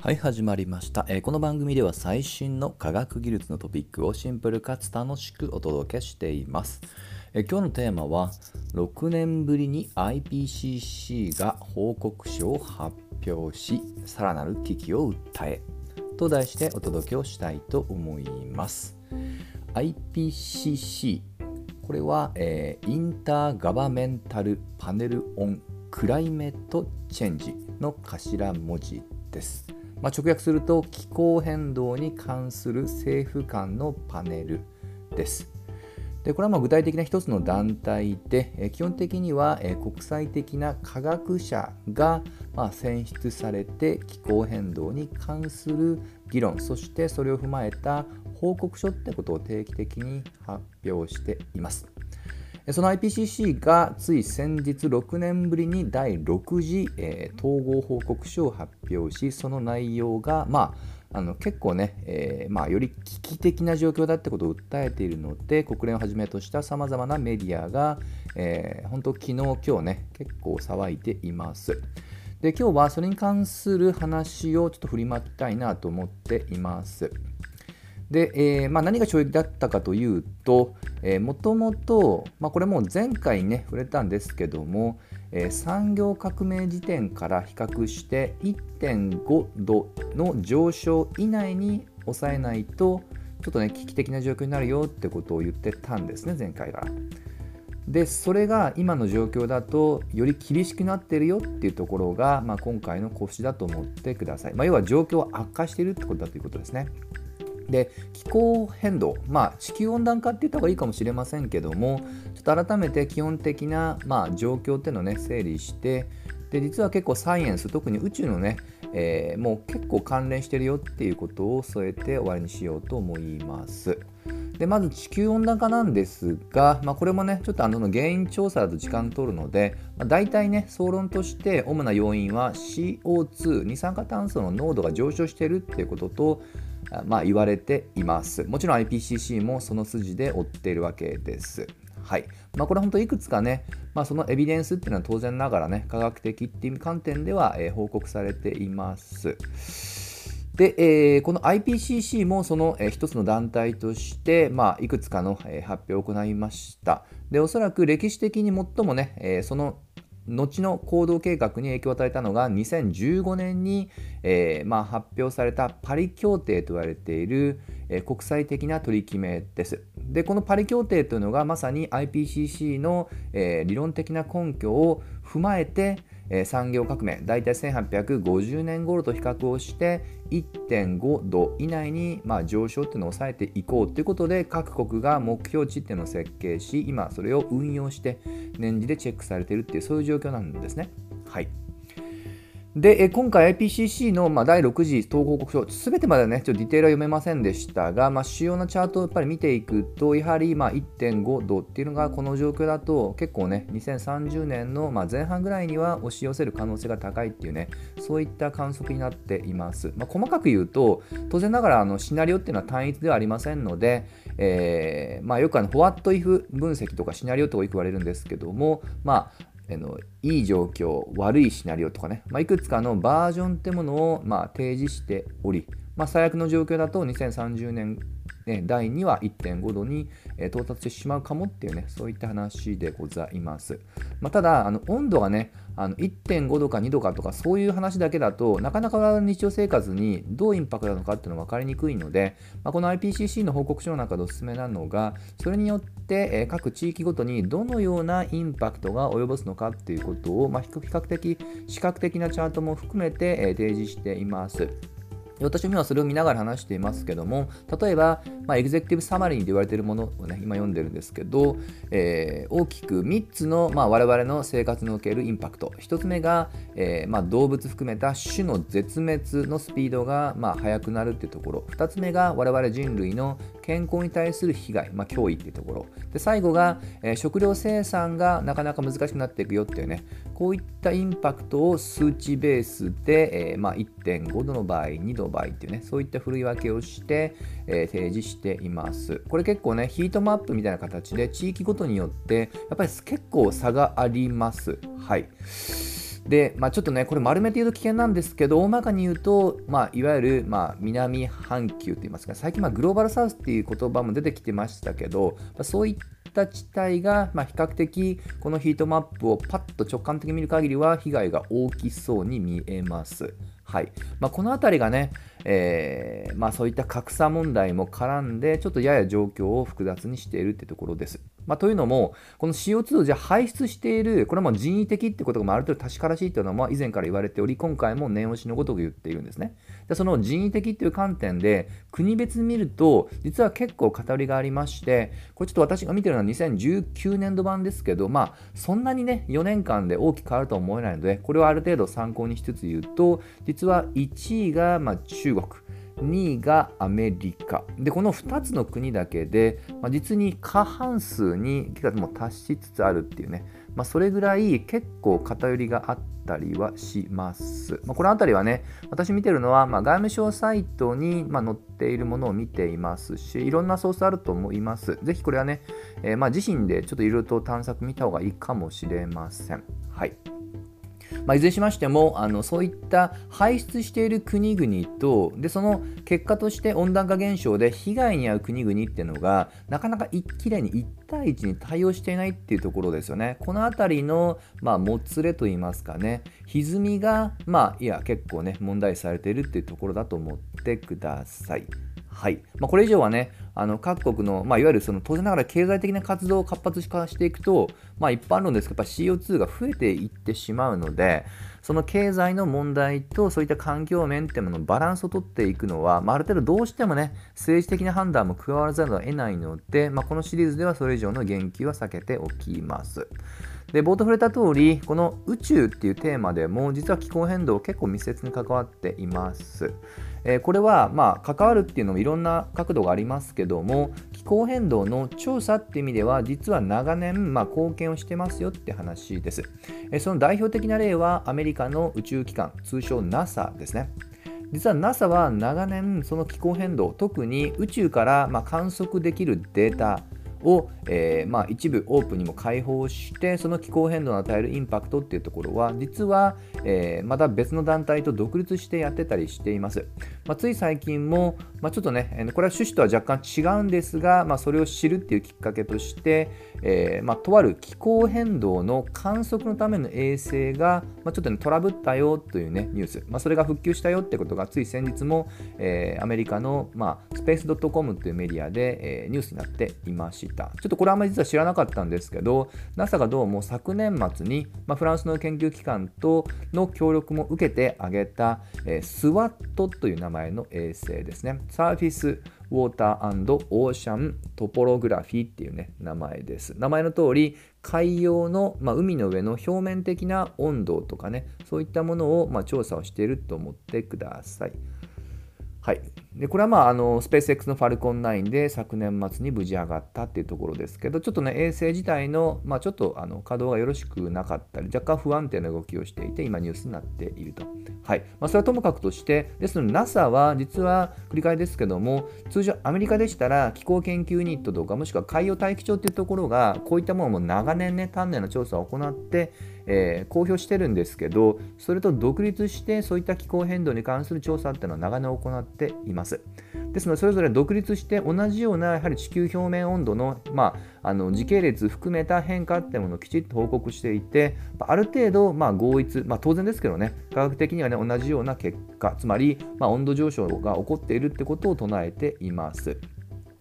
はい始まりました、えーこの番組では最新の科学技術のトピックをシンプルかつ楽しくお届けしています、えー今日のテーマは6年ぶりに IPCC が報告書を発表しさらなる危機を訴えと題してお届けをしたいと思います。IPCC これは、えーインターガバメンタルパネルオンクライメットチェンジの頭文字です。まあ、直訳すると気候変動に関する政府間のパネルです。でこれはま具体的な一つの団体で、基本的には、国際的な科学者が、ま、選出されて気候変動に関する議論そしてそれを踏まえた報告書ってことを定期的に発表しています。その IPCC がつい先日6年ぶりに第6次、えー統合報告書を発表しその内容が、まあ、あの結構ね、えーまあ、より危機的な状況だってことを訴えているので国連をはじめとしたさまざまなメディアが、えー本当昨日今日ね結構騒いでいます。で今日はそれに関する話をちょっと振りまきたいなと思っています。で、えーまあ、何が衝撃だったかというと、もともと、まあ、これも前回ね、触れたんですけども、えー産業革命時点から比較して1.5度の上昇以内に抑えないと、ちょっとね、危機的な状況になるよってことを言ってたんですね、前回から。でそれが今の状況だとより厳しくなってるよっていうところが、まあ、今回の腰だと思ってください、まあ、要は状況は悪化しているってことだということですねで気候変動、まあ、地球温暖化って言った方がいいかもしれませんけどもちょっと改めて基本的な、まあ、状況っていうのをね整理してで実は結構サイエンス特に宇宙のね、えーもう結構関連してるよっていうことを添えて終わりにしようと思います。でまず地球温暖化なんですが、まあ、これもねちょっとあの原因調査だと時間取るので、まあ、大体ね総論として主な要因は CO2 二酸化炭素の濃度が上昇しているっていうこととまあ、言われています。もちろん IPCC もその筋で追っているわけです。はい。まあ、これ本当いくつかね、まあ、そのエビデンスっていうのは当然ながらね科学的っていう観点では、えー報告されています。で、えーこの IPCC もその、えー一つの団体として、まあ、いくつかの、えー発表を行いました。で、おそらく歴史的に最もね、えーその後の行動計画に影響を与えたのが2015年に、えーまあ、発表されたパリ協定と言われている、えー国際的な取り決めです。でこのパリ協定というのがまさに IPCC の、えー理論的な根拠を踏まえて、えー産業革命大体1850年頃と比較をして1.5度以内に、まあ、上昇っていうのを抑えていこうということで各国が目標値っていうのを設計し今それを運用して年次でチェックされているっていうそういう状況なんですね。はいで、今回 IPCC の、ま、第6次統合報告書、すべてまでね、ちょっとディテールは読めませんでしたが、まあ、主要なチャートをやっぱり見ていくと、やはりま1.5度っていうのがこの状況だと、結構ね、2030年のま前半ぐらいには押し寄せる可能性が高いっていうね、そういった観測になっています。まあ、細かく言うと、当然ながらあのシナリオっていうのは単一ではありませんので、えーまあ、よくあの、What if 分析とかシナリオとかよく言われるんですけども、まあ、あのいい状況、悪いシナリオとかね、まあ、いくつかのバージョンってものを、まあ、提示しており、まあ、最悪の状況だと2030年、ね、第2は1.5度に到達してしまうかもっていうね、そういった話でございます。まあ、ただ、あの温度がね、あの1.5度か2度かとか、そういう話だけだとなかなか日常生活にどうインパクトなのかっていうのは分かりにくいので、まあ、この IPCC の報告書の中でおすすめなのが、それによって、各地域ごとにどのようなインパクトが及ぼすのかっていうことを、まあ、比較的視覚的なチャートも含めて、え提示しています。私も今それを見ながら話していますけども、例えば、まあ、エグゼクティブサマリーで言われているものをね、今読んでるんですけど、えー大きく3つの、まあ、我々の生活におけるインパクト。1つ目が、えーまあ、動物含めた種の絶滅のスピードが、ま、速くなるっていうところ。2つ目が我々人類の健康に対する被害、まあ、脅威っていうところ。で、最後が、えー食料生産がなかなか難しくなっていくよっていうね、こういったインパクトを数値ベースで、えーまあ、1.5度の場合、2度の場合っていうね、そういった振り分けをして、えー提示しています。これ結構ね、ヒートマップみたいな形で地域ごとによって、やっぱり結構差があります。はい。で、まあ、ちょっとね、これ丸めて言うと危険なんですけど、大まかに言うと、まあ、いわゆる、まあ、南半球といいますか、最近、まあ、グローバルサウスっていう言葉も出てきてましたけど、まあ、そういった地帯が、まあ、比較的このヒートマップをパッと直感的に見る限りは被害が大きそうに見えます。はいまあ、この辺りがね、えー、まあ、そういった格差問題も絡んで、ちょっとやや状況を複雑にしているってところです。まあ、というのも、この CO2 をじゃ排出している、これはもう人為的ってことがある程度確からしいというのは以前から言われており、今回も念押しのごとく言っているんですね。でその人為的っていう観点で、国別見ると、実は結構偏りがありまして、これちょっと私が見てるのは2019年度版ですけど、まあ、そんなにね、4年間で大きく変わるとは思えないので、これをある程度参考にしつつ言うと、実は1位がま中国。2位がアメリカ。でこの2つの国だけで、まあ、実に過半数にも達しつつあるっていうね、まあ、それぐらい結構偏りがあったりはします、まあ、この辺りはね私見てるのは、ま外務省サイトに、ま載っているものを見ていますしいろんなソースあると思います。ぜひこれはね、えー、ま自身でちょっといろいろと探索見た方がいいかもしれません。はい。まあ、いずれにしましてもあのそういった排出している国々とでその結果として温暖化現象で被害に遭う国々っていうのがなかなかきれいに1対1に対応していないっていうところですよね。この辺りの、まあ、もつれといいますかね歪みが、まあ、いや結構ね問題視されているっていうところだと思ってください。はいまあ、これ以上はね、あの各国の、まあ、いわゆるその当然ながら経済的な活動を活発化していくと、まあ、一般論ですけど、CO2 が増えていってしまうので、その経済の問題とそういった環境面っていうもののバランスをとっていくのは、まあ、ある程度どうしてもね、政治的な判断も加わらざるを得ないので、まあ、このシリーズではそれ以上の言及は避けておきます。で冒頭触れた通りこの宇宙っていうテーマでも実は気候変動結構密接に関わっています。えこれはまあ関わるっていうのもいろんな角度がありますけども気候変動の調査っていう意味では実は長年まあ貢献をしてますよって話です。えその代表的な例はアメリカの宇宙機関通称 NASA ですね。実は NASA は長年その気候変動特に宇宙からま観測できるデータを、えー、まあ、一部オープンにも開放してその気候変動の与えるインパクトっていうところは実は、えー、また別の団体と独立してやってたりしています、まあ、つい最近も、まあ、ちょっとねこれは趣旨とは若干違うんですが、まあそれを知るっていうきっかけとして、えー、まあとある気候変動の観測のための衛星が、まちょっとねトラブったよというねニュース、まそれが復旧したよってことがつい先日も、えアメリカの、まあ、スペース .com というメディアで、えニュースになっていました。ちょっとこれあまり実は知らなかったんですけど、NASA がどうも昨年末に、まあ、フランスの研究機関との協力も受けてあげた、えー、SWAT という名前の衛星ですね。サーフィスウォーターオーシャントポログラフィーっていうね名前です。名前の通り海洋の、まあ、海の上の表面的な温度とかねそういったものを、まあ、調査をしていると思ってください。はい、でこれはまああのスペース X のファルコン9で昨年末に無事上がったっていうところですけどちょっとね衛星自体の、まあ、ちょっとあの稼働がよろしくなかったり若干不安定な動きをしていて今ニュースになっていると。はいまあ、それはともかくとしてですので NASA は実は繰り返しですけども通常アメリカでしたら気候研究ユニットとかもしくは海洋大気庁っていうところがこういったものも長年ね丹念な調査を行ってえー、公表してるんですけどそれと独立してそういった気候変動に関する調査っていうのは長年行っていますですのでそれぞれ独立して同じようなやはり地球表面温度の,、まあ、あの時系列含めた変化っていうものをきちっと報告していてある程度まあ合一、まあ、当然ですけどね科学的にはね同じような結果つまりまあ温度上昇が起こっているってことを唱えています。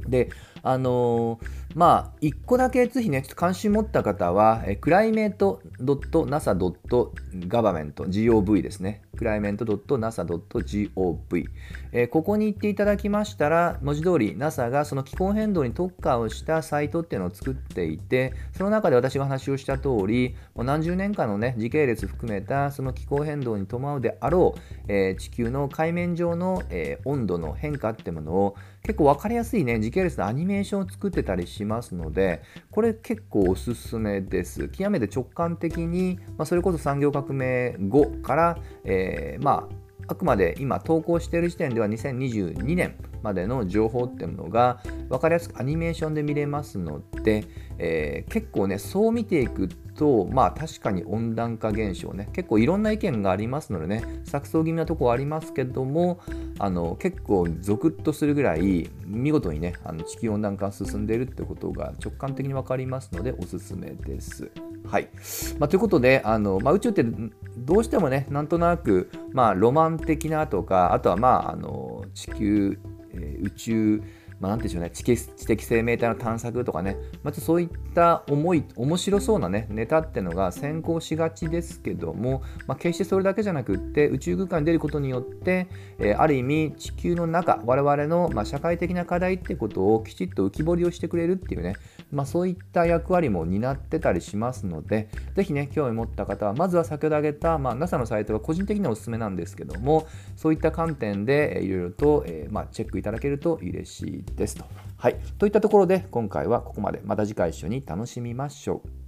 であのー、まあ、1個だけぜひね、ちょっと関心持った方は、えクライメート .nasa.government、gov ですね。クライメント .nasa.gov、えー、ここに行っていただきましたら、文字通り NASA がその気候変動に特化をしたサイトっていうのを作っていて、その中で私が話をした通り、もう何十年間のね、時系列含めたその気候変動に伴うであろう、えー、地球の海面上の、えー、温度の変化ってものを結構分かりやすいね、時系列のアニメーションを作ってたりしますので、これ結構おすすめです。極めて直感的に、まあ、それこそ産業革命後から、えー、まああくまで今投稿している時点では2022年までの情報っていうのが分かりやすくアニメーションで見れますので、えー、結構ねそう見ていくとまあ確かに温暖化現象ね。結構いろんな意見がありますのでね。錯綜気味なとこありますけどもあの結構ゾクッとするぐらい見事にねあの地球温暖化が進んでいるってことが直感的に分かりますのでおすすめです。はい。まあ、ということであの、まあ、宇宙ってどうしてもねなんとなく、まあ、ロマン的なとかあとはまああの地球、えー、宇宙まあ、なんでしょうね。知的生命体の探索とかね、まずそういった思い面白そうなねネタってのが先行しがちですけども、まあ、決してそれだけじゃなくって宇宙空間に出ることによって、えー、ある意味地球の中我々の、まあ、社会的な課題ってことをきちっと浮き彫りをしてくれるっていうね、まあ、そういった役割も担ってたりしますので是非ね興味持った方はまずは先ほど挙げた、まあ、NASA のサイトが個人的にはおすすめなんですけどもそういった観点でいろいろと、えーまあ、チェックいただけると嬉しいです。ですと。はい、といったところで今回はここまでまた次回一緒に楽しみましょう。